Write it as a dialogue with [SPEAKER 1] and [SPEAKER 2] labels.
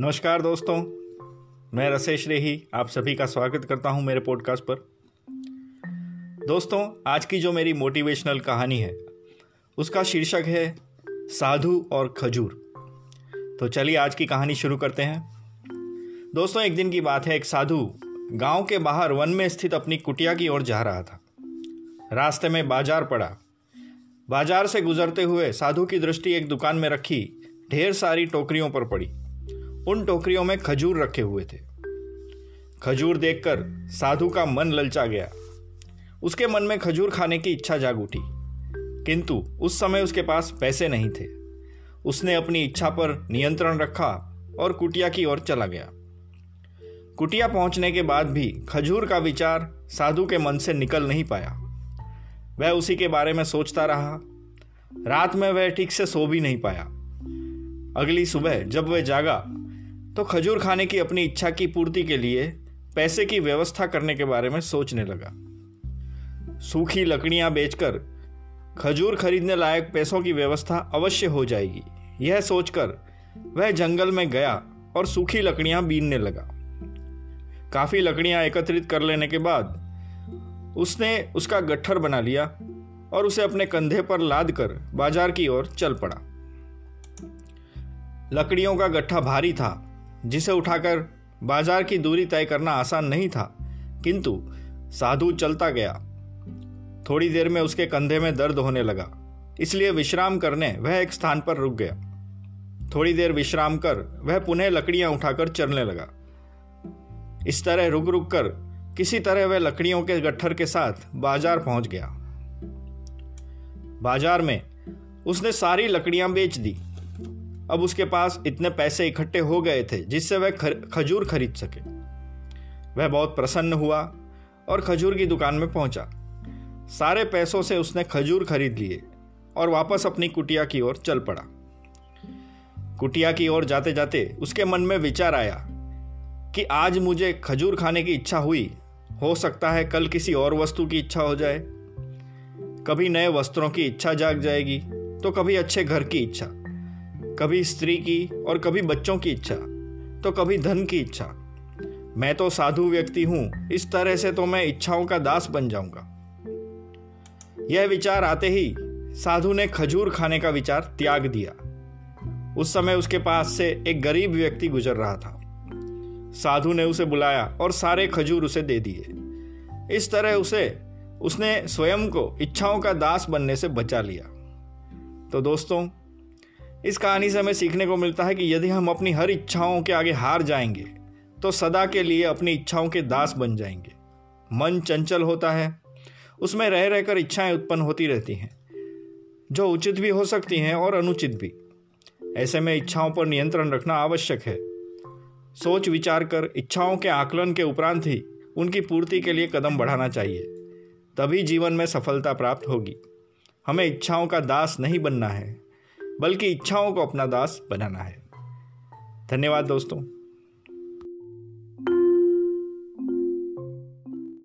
[SPEAKER 1] नमस्कार दोस्तों, मैं रसेश रेही, आप सभी का स्वागत करता हूँ मेरे पॉडकास्ट पर। दोस्तों, आज की जो मेरी मोटिवेशनल कहानी है, उसका शीर्षक है साधु और खजूर। तो चलिए आज की कहानी शुरू करते हैं। दोस्तों, एक दिन की बात है, एक साधु गाँव के बाहर वन में स्थित अपनी कुटिया की ओर जा रहा था। रास्ते में बाज़ार पड़ा। बाज़ार से गुजरते हुए साधु की दृष्टि एक दुकान में रखी, ढेर सारी टोकरियों पर पड़ी। उन टोकरियों में खजूर रखे हुए थे। खजूर देखकर साधु का मन ललचा गया। उसके मन में खजूर खाने की इच्छा जाग उठी। किंतु उस समय उसके पास पैसे नहीं थे। उसने अपनी इच्छा पर नियंत्रण रखा और कुटिया की ओर चला गया। कुटिया पहुँचने के बाद भी खजूर का विचार साधु के मन से निकल नहीं पाया। वह उसी के बारे में सोचता रहा। रात में वह ठीक से सो भी नहीं पाया। अगली सुबह जब वह जागा तो खजूर खाने की अपनी इच्छा की पूर्ति के लिए पैसे की व्यवस्था करने के बारे में सोचने लगा। सूखी लकड़ियाँ बेचकर खजूर खरीदने लायक पैसों की व्यवस्था अवश्य हो जाएगी, यह सोचकर वह जंगल में गया और सूखी लकड़ियाँ बीनने लगा। काफ़ी लकड़ियाँ एकत्रित कर लेने के बाद उसने उसका गट्ठर बना लिया और उसे अपने कंधे पर लाद कर बाज़ार की ओर चल पड़ा। लकड़ियों का गट्ठा भारी था जिसे उठाकर बाज़ार की दूरी तय करना आसान नहीं था, किंतु साधु चलता गया। थोड़ी देर में उसके कंधे में दर्द होने लगा, इसलिए विश्राम करने वह एक स्थान पर रुक गया। थोड़ी देर विश्राम कर वह पुनः लकड़ियाँ उठाकर चलने लगा। इस तरह रुक रुक कर किसी तरह वह लकड़ियों के गट्ठर के साथ बाज़ार पहुँच गया। बाज़ार में उसने सारी लकड़ियाँ बेच दी। अब उसके पास इतने पैसे इकट्ठे हो गए थे, जिससे वह खजूर खरीद सके। वह बहुत प्रसन्न हुआ और खजूर की दुकान में पहुँचा। सारे पैसों से उसने खजूर खरीद लिए और वापस अपनी कुटिया की ओर चल पड़ा। कुटिया की ओर जाते जाते उसके मन में विचार आया कि आज मुझे खजूर खाने की इच्छा हुई। हो सकता है कल किसी और वस्तु की इच्छा हो जाए। कभी नए वस्त्रों की इच्छा जाग जाएगी तो कभी अच्छे घर की इच्छा। कभी स्त्री की और कभी बच्चों की इच्छा तो कभी धन की इच्छा। मैं तो साधु व्यक्ति हूँ, इस तरह से तो मैं इच्छाओं का दास बन जाऊँगा। यह विचार आते ही साधु ने खजूर खाने का विचार त्याग दिया। उस समय उसके पास से एक गरीब व्यक्ति गुजर रहा था। साधु ने उसे बुलाया और सारे खजूर उसे दे दिए। इस तरह उसे, उसने स्वयं को इच्छाओं का दास बनने से बचा लिया। तो दोस्तों इस कहानी से हमें सीखने को मिलता है कि यदि हम अपनी हर इच्छाओं के आगे हार जाएँगे तो सदा के लिए अपनी इच्छाओं के दास बन जाएँगे। मन चंचल होता है, उसमें रह रहकर इच्छाएँ उत्पन्न होती रहती हैं, जो उचित भी हो सकती हैं और अनुचित भी। ऐसे में इच्छाओं पर नियंत्रण रखना आवश्यक है। सोच विचार कर इच्छाओं के आकलन के उपरांत ही उनकी पूर्ति के लिए कदम बढ़ाना चाहिए। तभी जीवन में सफलता प्राप्त होगी। हमें इच्छाओं का दास नहीं बनना है। बल्कि इच्छाओं को अपना दास बनाना है। धन्यवाद दोस्तों।